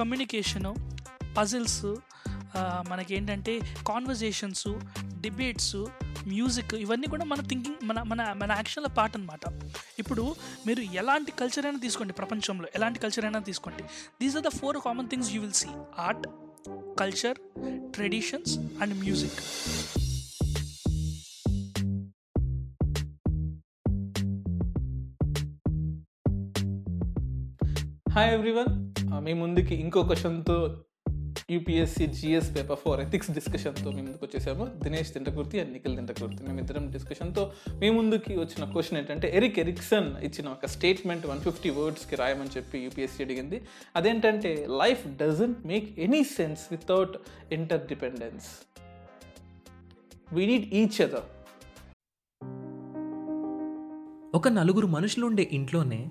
Communication puzzles మనకి ఏంటంటే conversations debates music ఇవన్నీ కూడా మన థింకింగ్ మన మన మన యాక్షన్ల పార్ట్ అనమాట ఇప్పుడు మీరు ఎలాంటి కల్చర్ అయినా తీసుకోండి ప్రపంచంలో ఎలాంటి కల్చర్ అయినా తీసుకోండి. These are the four common things you will see art culture traditions and music hi everyone మీ ముందుకి ఇంకో క్వశ్చన్తో UPSC GS paper four ethics డిస్కషన్తో మీ ముందుకు వచ్చేసాము. దినేష్ తింటకూర్తి అండ్ నిఖిల్ తింటకూర్తి. మేమిద్దరం డిస్కషన్తో మీ ముందుకి వచ్చిన క్వశ్చన్ ఏంటంటే ఎరిక్ ఎరిక్సన్ ఇచ్చిన ఒక స్టేట్మెంట్ వన్ ఫిఫ్టీ వర్డ్స్కి రాయమని చెప్పి యూపీఎస్సీ అడిగింది. అదేంటంటే life doesn't make any sense without interdependence we need each other ఒక నలుగురు మనుషులు ఉండే ఇంట్లోనే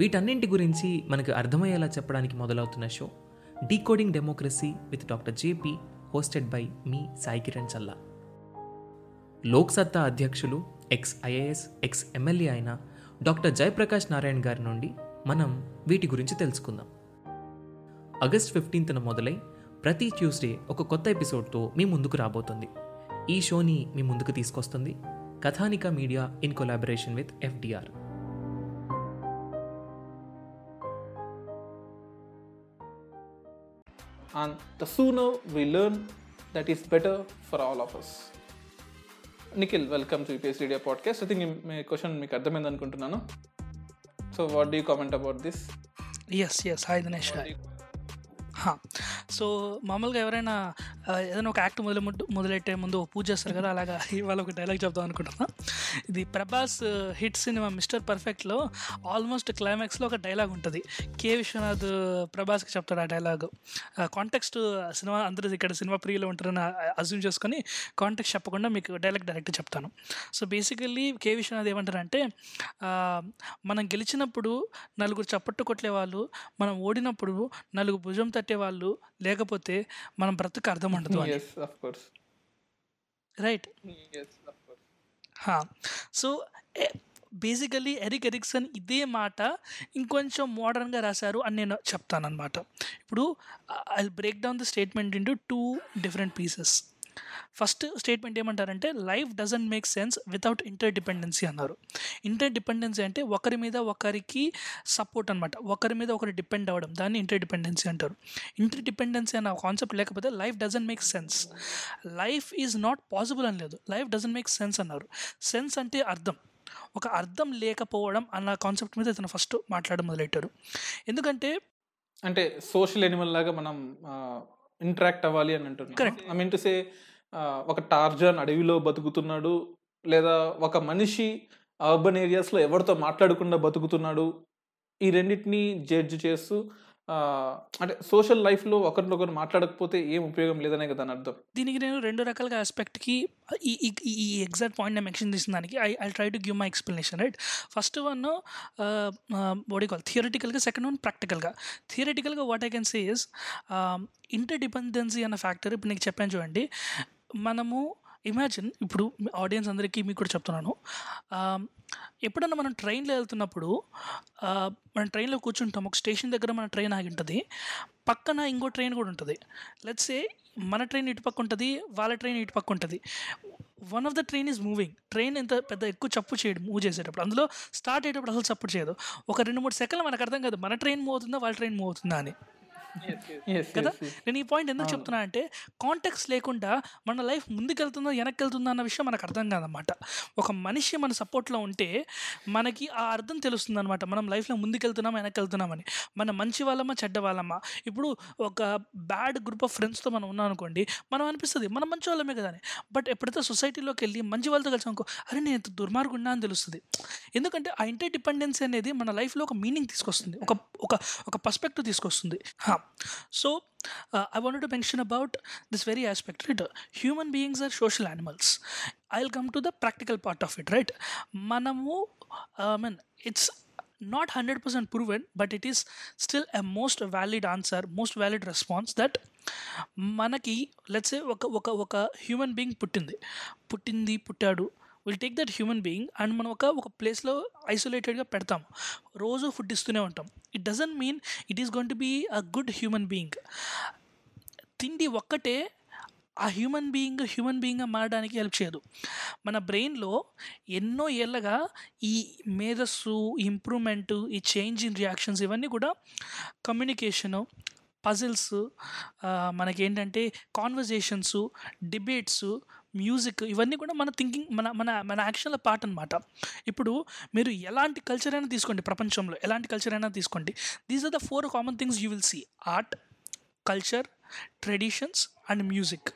వీటన్నింటి గురించి మనకు అర్థమయ్యేలా చెప్పడానికి మొదలవుతున్న show decoding democracy with doctor JP hosted by మీ సాయి కిరణ్ చల్లా. లోక్సత్తా అధ్యక్షులు ఎక్స్ ఐఏఎస్ ఎక్స్ ఎమ్మెల్యే అయిన డాక్టర్ జయప్రకాష్ నారాయణ్ గారి నుండి మనం వీటి గురించి తెలుసుకుందాం. ఆగస్ట్ ఫిఫ్టీన్త్న మొదలై ప్రతి ట్యూస్డే ఒక కొత్త ఎపిసోడ్తో మీ ముందుకు రాబోతుంది. ఈ షోని మీ ముందుకు తీసుకొస్తుంది Kathanika media in collaboration with FDR. And the sooner we learn that is better for all of us. Nikhil welcome to UPS radio podcast I think me question మీకు అర్థమైంది అనుకుంటున్నాను. So what do comment about this yes yes hi Dinesh. So మామూలుగా ఎవరైనా ఏదైనా ఒక act మొదలు మొదలెట్టే ముందు పూజ చేస్తారు కదా అలాగా ఇవాళ ఒక డైలాగ్ చెప్దాం అనుకుంటున్నా. ఇది ప్రభాస్ హిట్ సినిమా మిస్టర్ పర్ఫెక్ట్లో ఆల్మోస్ట్ క్లైమాక్స్లో ఒక డైలాగ్ ఉంటుంది. కే. విశ్వనాథ్ ప్రభాస్కి చెప్తాడు ఆ డైలాగ్. కాంటెక్స్ట్ సినిమా అందరూ ఇక్కడ సినిమా ప్రియులో ఉంటారని అజ్యూమ్ చేసుకొని కాంటెక్స్ట్ చెప్పకుండా మీకు డైలాగ్ డైరెక్ట్ చెప్తాను. So basically K. విశ్వనాథ్ ఏమంటారంటే మనం గెలిచినప్పుడు నలుగురు చప్పట్టు కొట్లే వాళ్ళు మనం ఓడినప్పుడు నలుగురు భుజం తట్టి వాళ్ళు లేకపోతే మనం బ్రతుకు అర్థం ఉండదు right so basically Eric Erikson ఇదే మాట ఇంకొంచెం మోడర్న్గా రాశారు అని నేను చెప్తానమాట ఇప్పుడు I break down the statement into two different pieces first statement ఏమంటారంటే life doesn't make sense without interdependency అన్నారు. ఇంటర్ డిపెండెన్సీ అంటే ఒకరి మీద ఒకరికి సపోర్ట్ అనమాట ఒకరి మీద ఒకరు డిపెండ్ అవ్వడం దాన్ని ఇంటర్ డిపెండెన్సీ అంటారు. ఇంటర్ డిపెండెన్సీ అన్న కాన్సెప్ట్ లేకపోతే life doesn't make sense. Life is not possible అని లేదు. లైఫ్ డజంట్ మేక్ సెన్స్ అన్నారు. సెన్స్ అంటే అర్థం. ఒక అర్థం లేకపోవడం అన్న కాన్సెప్ట్ మీద ఇతను ఫస్ట్ మాట్లాడడం మొదలెట్టారు. ఎందుకంటే అంటే సోషల్ ఎనిమల్ లాగా మనం ఇంటరాక్ట్ అవ్వాలి అని అంటున్నాను. ఐ మీన్ టు సే ఒక టార్జన్ అడవిలో బతుకుతున్నాడు లేదా ఒక మనిషి అర్బన్ ఏరియాస్లో ఎవరితో మాట్లాడకుండా బతుకుతున్నాడు ఈ రెండింటిని జడ్జ్ చేస్తూ అంటే సోషల్ లైఫ్లో ఒకరినొకరు మాట్లాడకపోతే ఏం ఉపయోగం లేదనే కదా దాని అర్థం. దీనికి నేను రెండు రకాలుగా ఆస్పెక్ట్కి ఈ ఈ- ఎగ్జాక్ట్ పాయింట్ నేను మెన్షన్ చేసిన దానికి I I try to give my explanation right? First one body call థియరటికల్గా second one ప్రాక్టికల్గా. థియరటికల్గా what I can say is inter dependency అన్న ఫ్యాక్టర్ ఇప్పుడు నీకు చెప్పాను చూడండి మనము ఇమాజిన్ ఇప్పుడు ఆడియన్స్ అందరికీ మీకు కూడా చెప్తున్నాను. ఎప్పుడన్నా మనం ట్రైన్లో వెళ్తున్నప్పుడు మనం ట్రైన్లో కూర్చుంటాం ఒక స్టేషన్ దగ్గర మన ట్రైన్ ఆగి ఉంటుంది. పక్కన ఇంకో ట్రైన్ కూడా ఉంటుంది. లెట్స్ ఏ మన ట్రైన్ ఇటు పక్క ఉంటుంది వాళ్ళ ట్రైన్ ఇటు పక్క ఉంటుంది. One of the train is moving train ఎంత పెద్ద ఎక్కువ చప్పు చేయడు మూవ్ చేసేటప్పుడు. అందులో స్టార్ట్ అయ్యేటప్పుడు అసలు చప్పు చేయదు. ఒక రెండు మూడు సెకండ్లు మనకు అర్థం కాదు మన ట్రైన్ మూవ్ అవుతుందా వాళ్ళ ట్రైన్ మూవ్ అవుతుందా అని. కదా. నేను ఈ పాయింట్ ఎందుకు చెప్తున్నా అంటే కాంటాక్ట్స్ లేకుండా మన లైఫ్ ముందుకెళ్తుందా వెనక్కి వెళ్తుందా అన్న విషయం మనకు అర్థం కాదన్నమాట. ఒక మనిషి మన సపోర్ట్లో ఉంటే మనకి ఆ అర్థం తెలుస్తుంది అనమాట మనం లైఫ్లో ముందుకెళ్తున్నామా వెనక్కి వెళ్తున్నామని మన మంచి వాళ్ళమా చెడ్డ వాళ్ళమా? ఇప్పుడు ఒక బ్యాడ్ గ్రూప్ ఆఫ్ ఫ్రెండ్స్తో మనం ఉన్నాం అనుకోండి మనం అనిపిస్తుంది మనం మంచి వాళ్ళమే కదా అని. బట్ ఎప్పుడైతే సొసైటీలోకి వెళ్ళి మంచి వాళ్ళతో కలిసి అనుకో అరే నేను ఎంత దుర్మార్గున్నా అని తెలుస్తుంది. ఎందుకంటే ఆ ఇంటర్ డిపెండెన్సీ అనేది మన లైఫ్లో ఒక మీనింగ్ తీసుకొస్తుంది. ఒక ఒక ఒక పర్స్పెక్టివ్ తీసుకొస్తుంది. So I want to mention about this very aspect right human beings are social animals I will come to the practical part of it right మనము I mean it's not hundred percent proven but it is still a most valid answer most valid response that మనకి let's say ఒక ఒక ఒక human being పుట్టింది. పుట్టింది పుట్టాడు. Will take that human being and మనం ఒక ఒక ప్లేస్లో ఐసోలేటెడ్గా పెడతాం. రోజు ఫుడ్ ఇస్తూనే ఉంటాం. It doesn't mean it is gonna be a good human being తిండి ఒక్కటే ఆ హ్యూమన్ బీయింగ్ హ్యూమన్ బీయింగ్గా మారడానికి హెల్ప్ చేయదు. మన బ్రెయిన్లో ఎన్నో ఏళ్ళగా ఈ మేధస్సు ఇంప్రూవ్మెంట్ ఈ చేంజ్ ఇన్ రియాక్షన్స్ ఇవన్నీ కూడా కమ్యూనికేషను పజిల్స్ మనకేంటంటే కాన్వర్జేషన్స్ డిబేట్స్ మ్యూజిక్ ఇవన్నీ కూడా మన థింకింగ్ మన మన మన యాక్షన్ల పార్ట్ అనమాట ఇప్పుడు మీరు ఎలాంటి కల్చర్ అయినా తీసుకోండి ప్రపంచంలో ఎలాంటి కల్చర్ అయినా తీసుకోండి. These are the four common things you will see art culture traditions and music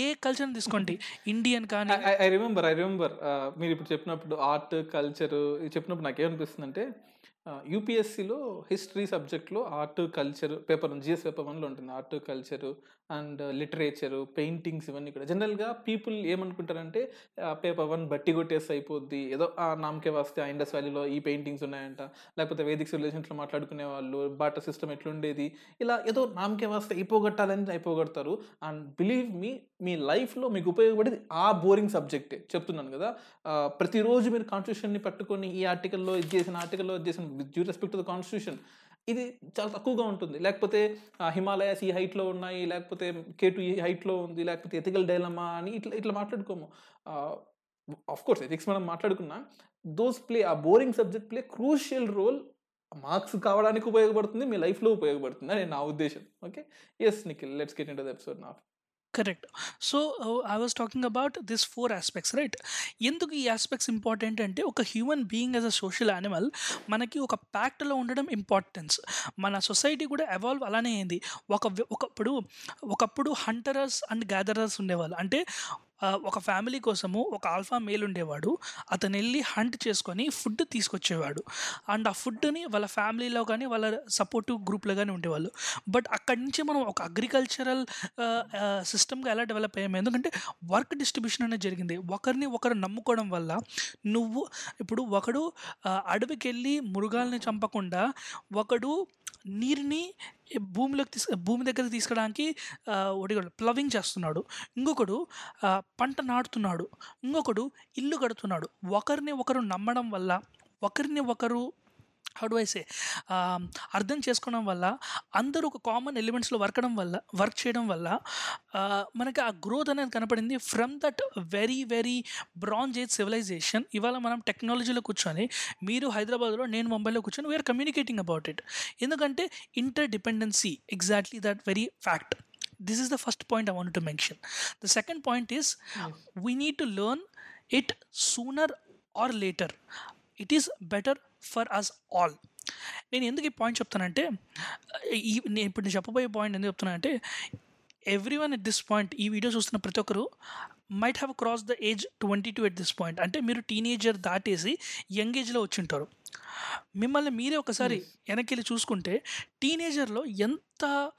A culture తీసుకోండి? ఇండియన్ కానీ ఐ రిమెంబర్ ఐ రిమెంబర్ మీరు ఇప్పుడు చెప్పినప్పుడు ఆర్ట్ కల్చర్ చెప్పినప్పుడు నాకేమనిపిస్తుంది అంటే యూపీఎస్సీలో హిస్టరీ సబ్జెక్ట్లో art culture paper GS paper వన్లో ఉంటుంది art culture and literature paintings ఇవన్నీ కూడా. జనరల్గా పీపుల్ ఏమనుకుంటారంటే పేపర్ వన్ బట్టి కొట్టేసి అయిపోద్ది. ఏదో ఆ నామకే వస్తే ఆ ఇండస్ వ్యాలీలో ఈ పెయింటింగ్స్ ఉన్నాయంట. లేకపోతే వేదిక సివిలైజేషన్లో మాట్లాడుకునే వాళ్ళు బాట సిస్టమ్ ఎట్లుండేది? ఇలా ఏదో నామకే వస్తే అయిపోగొట్టాలని అయిపోగొడతారు. అండ్ బిలీవ్ మీ మీ లైఫ్లో మీకు ఉపయోగపడేది ఆ బోరింగ్ సబ్జెక్టే. చెప్తున్నాను కదా. ప్రతిరోజు మీరు కాన్స్టిట్యూషన్ని పట్టుకొని ఈ ఆర్టికల్లో ఇది చేసిన ఆర్టికల్లో ఇది చేసిన with due respect to the constitution ఇది చాలా తక్కువగా ఉంటుంది. లేకపోతే హిమాలయాస్ ఈ హైట్లో ఉన్నాయి లేకపోతే కే టు ఈ హైట్లో ఉంది లేకపోతే ఎథికల్ డైలమా అని ఇట్లా ఇట్లా మాట్లాడుకోము. ఆఫ్ కోర్స్ ఎథిక్స్ మనం మాట్లాడుకున్నా దోస్ ప్లే ఆ boring subject play crucial role marks కావడానికి ఉపయోగపడుతుంది మీ లైఫ్లో ఉపయోగపడుతుంది అని నా ఉద్దేశం. Okay yes Nikhil let's get into the episode నా correct so I was talking about this four aspects right ఎందుకు ఈ ఆస్పెక్ట్స్ ఇంపార్టెంట్ అంటే ఒక human being as a social animal మనకి ఒక ప్యాక్ట్లో ఉండడం ఇంపార్టెన్స్ మన సొసైటీ కూడా ఎవాల్వ్ అలానే అయింది. ఒక ఒకప్పుడు ఒకప్పుడు హంటరర్స్ అండ్ గ్యాదరర్స్ ఉండేవాళ్ళు. అంటే ఒక ఫ్యామిలీ కోసము ఒక ఆల్ఫా మేల్ ఉండేవాడు. అతను వెళ్ళి హంట్ చేసుకొని ఫుడ్ తీసుకొచ్చేవాడు. అండ్ ఆ ఫుడ్ని వాళ్ళ ఫ్యామిలీలో కానీ వాళ్ళ సపోర్టివ్ గ్రూప్లో కానీ ఉండేవాళ్ళు. బట్ అక్కడి నుంచి మనం ఒక అగ్రికల్చరల్ సిస్టమ్గా ఎలా డెవలప్ అయ్యాము ఎందుకంటే వర్క్ డిస్ట్రిబ్యూషన్ అనేది జరిగింది. ఒకరిని ఒకరు నమ్ముకోవడం వల్ల నువ్వు ఇప్పుడు ఒకడు అడవికి వెళ్ళి మృగాల్ని చంపకుండా ఒకడు నీరుని భూమిలోకి తీసు భూమి దగ్గరికి తీసుకురావడానికి ఒకటి ప్లవింగ్ చేస్తున్నాడు. ఇంకొకడు పంట నాటుతున్నాడు. ఇంకొకడు ఇల్లు కడుతున్నాడు. ఒకరిని ఒకరు నమ్మడం వల్ల ఒకరిని ఒకరు హౌ డు ఐ సే అర్థం చేసుకోవడం వల్ల అందరూ ఒక కామన్ ఎలిమెంట్స్లో వర్కడం వల్ల వర్క్ చేయడం వల్ల మనకి ఆ గ్రోత్ అనేది కనపడింది. From that very very bronze age civilization ఇవాళ మనం టెక్నాలజీలో కూర్చొని మీరు హైదరాబాద్లో నేను ముంబైలో కూర్చొని we are communicating about it ఎందుకంటే interdependency exactly that very fact this is the first point i wanted to mention. The second point is we need to learn it sooner or later. It is better for us all నేను ఎందుకు ఈ point చెప్తానంటే ఈ నేను ఇప్పుడు నేను చెప్పబోయే point ఎందుకు చెప్తున్నానంటే everyone at this point ఈ వీడియో చూస్తున్న ప్రతి ఒక్కరు might have cross the age twenty two at this point అంటే మీరు టీనేజర్ దాటేసి యంగ్ ఏజ్లో వచ్చింటారు. మిమ్మల్ని మీరే ఒకసారి వెనక్కి వెళ్ళి చూసుకుంటే టీనేజర్లో ఎంత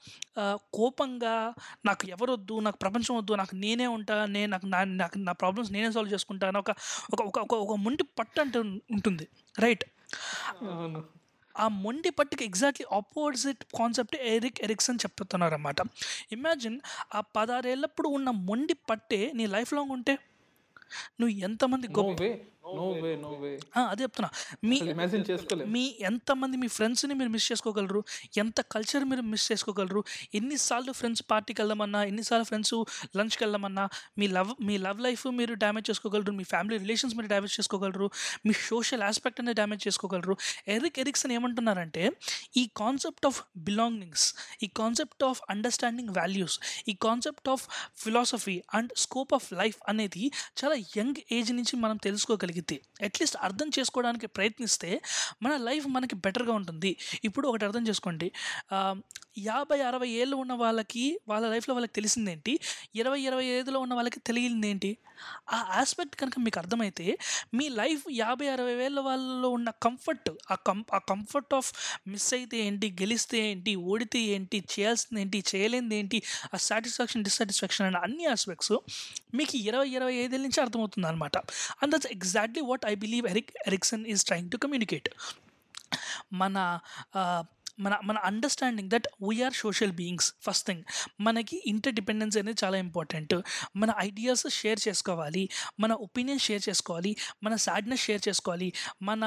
కోపంగా నాకు ఎవరొద్దు నాకు ప్రపంచం వద్దు నాకు నేనే ఉంటా నేను నాకు నా నాకు నా ప్రాబ్లమ్స్ నేనే సాల్వ్ చేసుకుంటాను ఒక ఒక ఒక ఒక ఒక మొండి పట్టు అంటూ ఉంటుంది. రైట్? ఆ మొండి పట్టుకి exactly opposite concept Eric Erikson చెప్తున్నారు అన్నమాట ఇమాజిన్ ఆ పదారేళ్ళప్పుడు ఉన్న మొండి పట్టే నీ లైఫ్ లాంగ్ ఉంటే? నువ్వు ఎంతమంది గొప్ప అదే చెప్తున్నా. మీ మీ ఎంతమంది మీ ఫ్రెండ్స్ని మీరు మిస్ చేసుకోగలరు? ఎంత కల్చర్ మీరు మిస్ చేసుకోగలరు? ఎన్నిసార్లు ఫ్రెండ్స్ పార్టీకి వెళ్దామన్నా ఎన్నిసార్లు ఫ్రెండ్స్ లంచ్కి వెళ్దామన్నా మీ లవ్ మీ లవ్ లైఫ్ మీరు డ్యామేజ్ చేసుకోగలరు? మీ ఫ్యామిలీ రిలేషన్స్ మీరు డ్యామేజ్ చేసుకోగలరు? మీ సోషల్ ఆస్పెక్ట్ అనేది డ్యామేజ్ చేసుకోగలరు? ఎరిక్ ఎరిక్సన్ ఏమంటున్నారంటే ఈ కాన్సెప్ట్ ఆఫ్ బిలాంగింగ్స్ ఈ కాన్సెప్ట్ ఆఫ్ అండర్స్టాండింగ్ వాల్యూస్ ఈ concept of philosophy and scope of life అనేది చాలా యంగ్ ఏజ్ నుంచి మనం తెలుసుకోగలిగితే చేయగలిగితే అట్లీస్ట్ అర్థం చేసుకోవడానికి ప్రయత్నిస్తే మన లైఫ్ మనకి బెటర్గా ఉంటుంది. ఇప్పుడు ఒకటి అర్థం చేసుకోండి. యాభై అరవై ఏళ్ళు ఉన్న వాళ్ళకి వాళ్ళ లైఫ్లో వాళ్ళకి తెలిసిందేంటి? ఇరవై ఇరవై ఐదులో ఉన్న వాళ్ళకి తెలియంది ఆ ఆస్పెక్ట్ కనుక మీకు అర్థమైతే మీ లైఫ్ యాభై అరవై వేల వాళ్ళలో ఉన్న కంఫర్ట్ ఆ కం ఆ కంఫర్ట్ ఆఫ్ మిస్ అయితే ఏంటి? గెలిస్తే ఏంటి? ఓడితే ఏంటి? చేయాల్సింది ఏంటి? చేయలేనిది ఏంటి? ఆ సాటిస్ఫాక్షన్ డిస్సాటిస్ఫాక్షన్ అనే అన్ని ఆస్పెక్ట్స్ మీకు ఇరవై ఇరవై ఐదేళ్ళ నుంచి అర్థమవుతుంది అనమాట and that's exactly what I believe Eric Erickson is trying to communicate. మన మన మన understanding that we are social beings first thing మనకి ఇంటర్ డిపెండెన్స్ అనేది చాలా ఇంపార్టెంట్ మన ఐడియాస్ షేర్ చేసుకోవాలి మన ఒపీనియన్ షేర్ చేసుకోవాలి మన సాడ్నెస్ షేర్ చేసుకోవాలి మన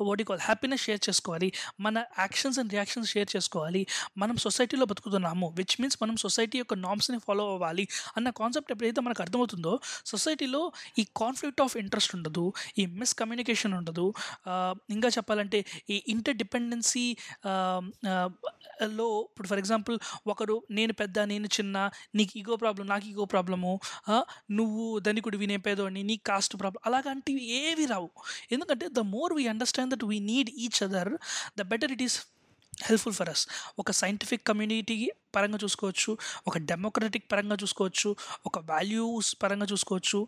వాటి కాల్ హ్యాపీనెస్ షేర్ చేసుకోవాలి మన యాక్షన్స్ అండ్ రియాక్షన్స్ షేర్ చేసుకోవాలి. మనం సొసైటీలో బతుకుతున్నాము విచ్ మీన్స్ మనం సొసైటీ యొక్క నామ్స్ని ఫాలో అవ్వాలి అన్న కాన్సెప్ట్ ఎప్పుడైతే మనకు అర్థమవుతుందో సొసైటీలో ఈ కాన్ఫ్లిక్ట్ ఆఫ్ ఇంట్రెస్ట్ ఉండదు ఈ మిస్కమ్యూనికేషన్ ఉండదు. ఇంకా చెప్పాలంటే ఈ ఇంటర్ డిపెండెన్సీ లో ఇప్పుడు ఫర్ ఎగ్జాంపుల్ ఒకరు నేను పెద్ద నేను చిన్న నీకు ఈగో ప్రాబ్లం నాకు ఈగో ప్రాబ్లము నువ్వు ధనికుడివి నేను పేదోడిని నీకు కాస్ట్ ప్రాబ్లం అలాగంటివి ఏవి రావు. ఎందుకంటే the more we understand that we need each other the better it is helpful for us ఒక సైంటిఫిక్ కమ్యూనిటీ పరంగా చూసుకోవచ్చు ఒక డెమోక్రటిక్ పరంగా చూసుకోవచ్చు ఒక వాల్యూస్ పరంగా చూసుకోవచ్చు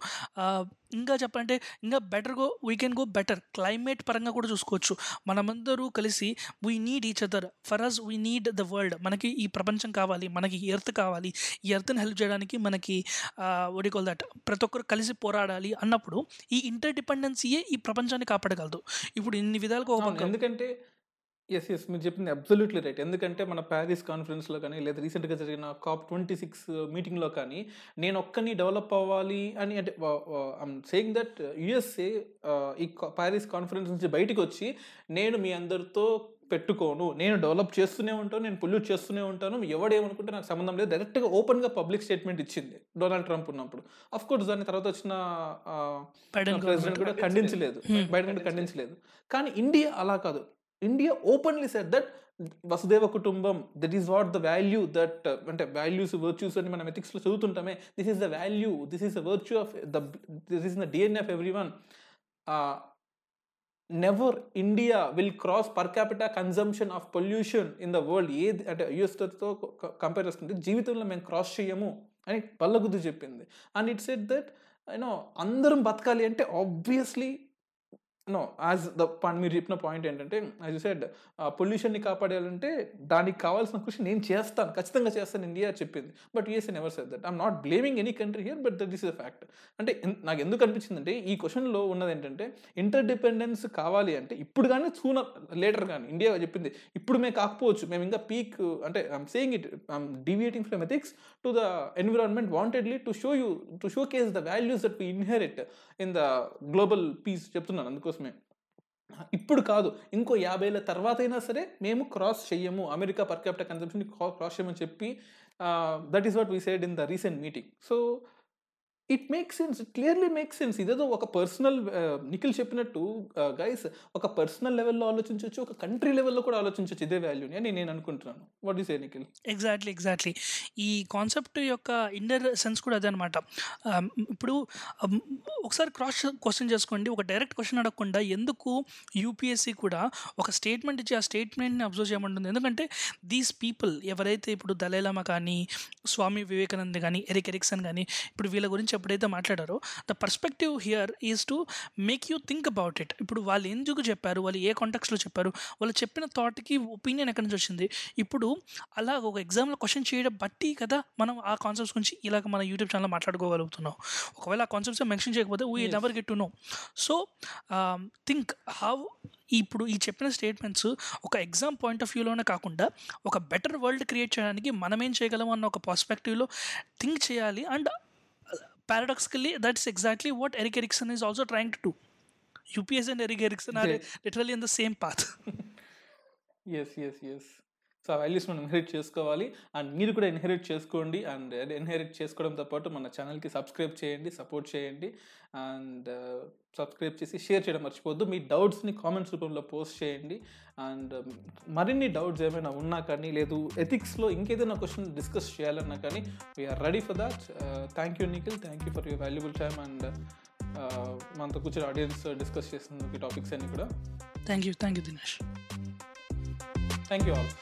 ఇంకా చెప్పాలంటే ఇంకా బెటర్గా we can go better climate పరంగా కూడా చూసుకోవచ్చు. మనమందరూ కలిసి we need each other for us we need the world మనకి ఈ ప్రపంచం కావాలి మనకి ఈ ఎర్త్ కావాలి. ఈ ఎర్త్ని హెల్ప్ చేయడానికి మనకి ఒడికోల్ దట్ ప్రతి ఒక్కరు కలిసి పోరాడాలి అన్నప్పుడు ఈ ఇంటర్ డిపెండెన్సీయే ఈ ప్రపంచాన్ని కాపాడగలదు. ఇప్పుడు ఇన్ని విధాలుగా ఎందుకంటే ఎస్ ఎస్ మీరు చెప్పింది అబ్సల్యూట్లీ రైట్ ఎందుకంటే మన ప్యారిస్ కాన్ఫరెన్స్లో కానీ లేదా రీసెంట్గా జరిగిన కాప్ ట్వంటీ సిక్స్ మీటింగ్లో కానీ నేను ఒక్కని డెవలప్ అవ్వాలి అని అంటే ఐమ్ సేయింగ్ దట్ యుఎస్ఏ ఈ ప్యారిస్ కాన్ఫరెన్స్ నుంచి బయటికి వచ్చి నేను మీ అందరితో పెట్టుకోను. నేను డెవలప్ చేస్తూనే ఉంటాను నేను పొల్యూట్ చేస్తూనే ఉంటాను. ఎవడేమనుకుంటే నాకు సంబంధం లేదు. డైరెక్ట్గా ఓపెన్గా పబ్లిక్ స్టేట్మెంట్ ఇచ్చింది డొనాల్డ్ ట్రంప్ ఉన్నప్పుడు. అఫ్ కోర్స్ దాని తర్వాత వచ్చిన ప్రెసిడెంట్ కూడా ఖండించలేదు. బైడెన్ కూడా ఖండించలేదు. కానీ ఇండియా అలా కాదు. ఇండియా ఓపెన్లీ సెట్ దట్ వసుదేవ కుటుంబం that is what the value that అంటే వాల్యూస్ వర్చ్యూస్ అని మనం ఎథిక్స్లో చదువుతుంటామే. This is the value this is the virtue of the this is the DNA of every one never India will cross per capita consumption of pollution in the world ఏది అంటే యుఎస్తో compare చేసుకుంటే జీవితంలో మేము cross చేయము అని పల్లగుద్దు చెప్పింది. And it set that you know అందరం బతకాలి అంటే ఆబ్వియస్లీ నో యాజ్ ద మీరు చెప్పిన పాయింట్ ఏంటంటే యాజ్ యూ సెడ్ పొల్యూషన్ని కాపాడాలంటే దానికి కావాల్సిన కృషి నేను చేస్తాను ఖచ్చితంగా చేస్తాను ఇండియా చెప్పింది. But US never said that I'm not blaming any country here but that this is fact అంటే ఎన్- నాకు ఎందుకు అనిపించిందంటే ఈ క్వశ్చన్లో ఉన్నది ఏంటంటే ఇంటర్ డిపెండెన్స్ కావాలి అంటే ఇప్పుడు కానీ సూనర్ లేటర్ కానీ ఇండియా చెప్పింది ఇప్పుడు మేము కాకపోవచ్చు మేము ఇంకా పీక్ అంటే I'm saying it I'm deviating from ethics to the environment wantedly to show you to showcase the values that we inherit in the global peace చెప్తున్నాను. అందుకోసం కోసమే. ఇప్పుడు కాదు ఇంకో యాభై ఏళ్ళ తర్వాత అయినా సరే మేము క్రాస్ చెయ్యము America per capital consumption cross చేయమని చెప్పి that is what we said in the recent meeting so it make sense it clearly make sense ఇదేదో ఒక పర్సనల్ uh, నిఖిల్ చెప్పినట్టు uh, గైస్ ఒక పర్సనల్ లెవెల్లో ఆలోచించవచ్చు ఒక కంట్రీ లెవెల్లో కూడా ఆలోచించవచ్చు ఇదే వాల్యూని అని నేను అనుకుంటున్నాను. What is a Nikhil? Exactly exactly ఈ కాన్సెప్ట్ యొక్క ఇండర్ సెన్స్ కూడా అదే అనమాట um, ఇప్పుడు um, ఒకసారి క్రాస్ క్వశ్చన్ చేసుకోండి. ఒక డైరెక్ట్ క్వశ్చన్ అడగకుండా ఎందుకు యూపీఎస్సీ కూడా ఒక స్టేట్మెంట్ ఇచ్చి ఆ స్టేట్మెంట్ని అబ్జర్వ్ చేయమంటుంది? ఎందుకంటే దీస్ పీపుల్ ఎవరైతే ఇప్పుడు దలైలామా కానీ స్వామి వివేకానంద్ కానీ ఎరిక్ ఎరిక్సన్ కానీ ఇప్పుడు వీళ్ళ గురించి ఎప్పుడైతే మాట్లాడారో the perspective here is to make you think about it. ఇప్పుడు వాళ్ళు ఎందుకు చెప్పారు? వాళ్ళు ఏ కాంటాక్స్లో చెప్పారు? వాళ్ళు చెప్పిన థాట్కి ఒపీనియన్ ఎక్కడి నుంచి వచ్చింది? ఇప్పుడు అలా ఒక ఎగ్జామ్లో క్వశ్చన్ చేయడం బట్టి కదా మనం ఆ కాన్సెప్ట్స్ గురించి ఇలాగ మన యూట్యూబ్ ఛానల్ మాట్లాడుకోగలుగుతున్నాం. ఒకవేళ ఆ కాన్సెప్ట్స్ మెన్షన్ చేయకపోతే we never get to know so think how ఇప్పుడు ఈ చెప్పిన స్టేట్మెంట్స్ ఒక ఎగ్జామ్ పాయింట్ ఆఫ్ వ్యూలోనే కాకుండా ఒక బెటర్ వరల్డ్ క్రియేట్ చేయడానికి మనం ఏం చేయగలం అన్న ఒక పర్స్పెక్టివ్లో థింక్ చేయాలి. And paradoxically, that's exactly what Eric Erickson is also trying to do. UPS and Eric Erickson are yes. literally in the same path. yes, yes, yes. So ఆ values మనం ఇన్హెరిట్ చేసుకోవాలి. అండ్ మీరు కూడా inherit చేసుకోండి. And inherit చేసుకోవడంతో పాటు మన ఛానల్కి సబ్స్క్రైబ్ చేయండి సపోర్ట్ చేయండి. అండ్ సబ్స్క్రైబ్ చేసి షేర్ చేయడం మర్చిపోవద్దు. మీ డౌట్స్ని కామెంట్స్ రూపంలో పోస్ట్ చేయండి. అండ్ మరిన్ని డౌట్స్ ఏమైనా ఉన్నా కానీ లేదు ఎథిక్స్లో ఇంకేదైనా క్వశ్చన్ డిస్కస్ చేయాలన్నా కానీ we are ready for that thank you Nikhil thank you for your valuable time and మనతో కూర్చొని ఆడియన్స్ డిస్కస్ చేసినందుకు టాపిక్స్ అన్ని కూడా. Thank you thank you Dinesh thank you all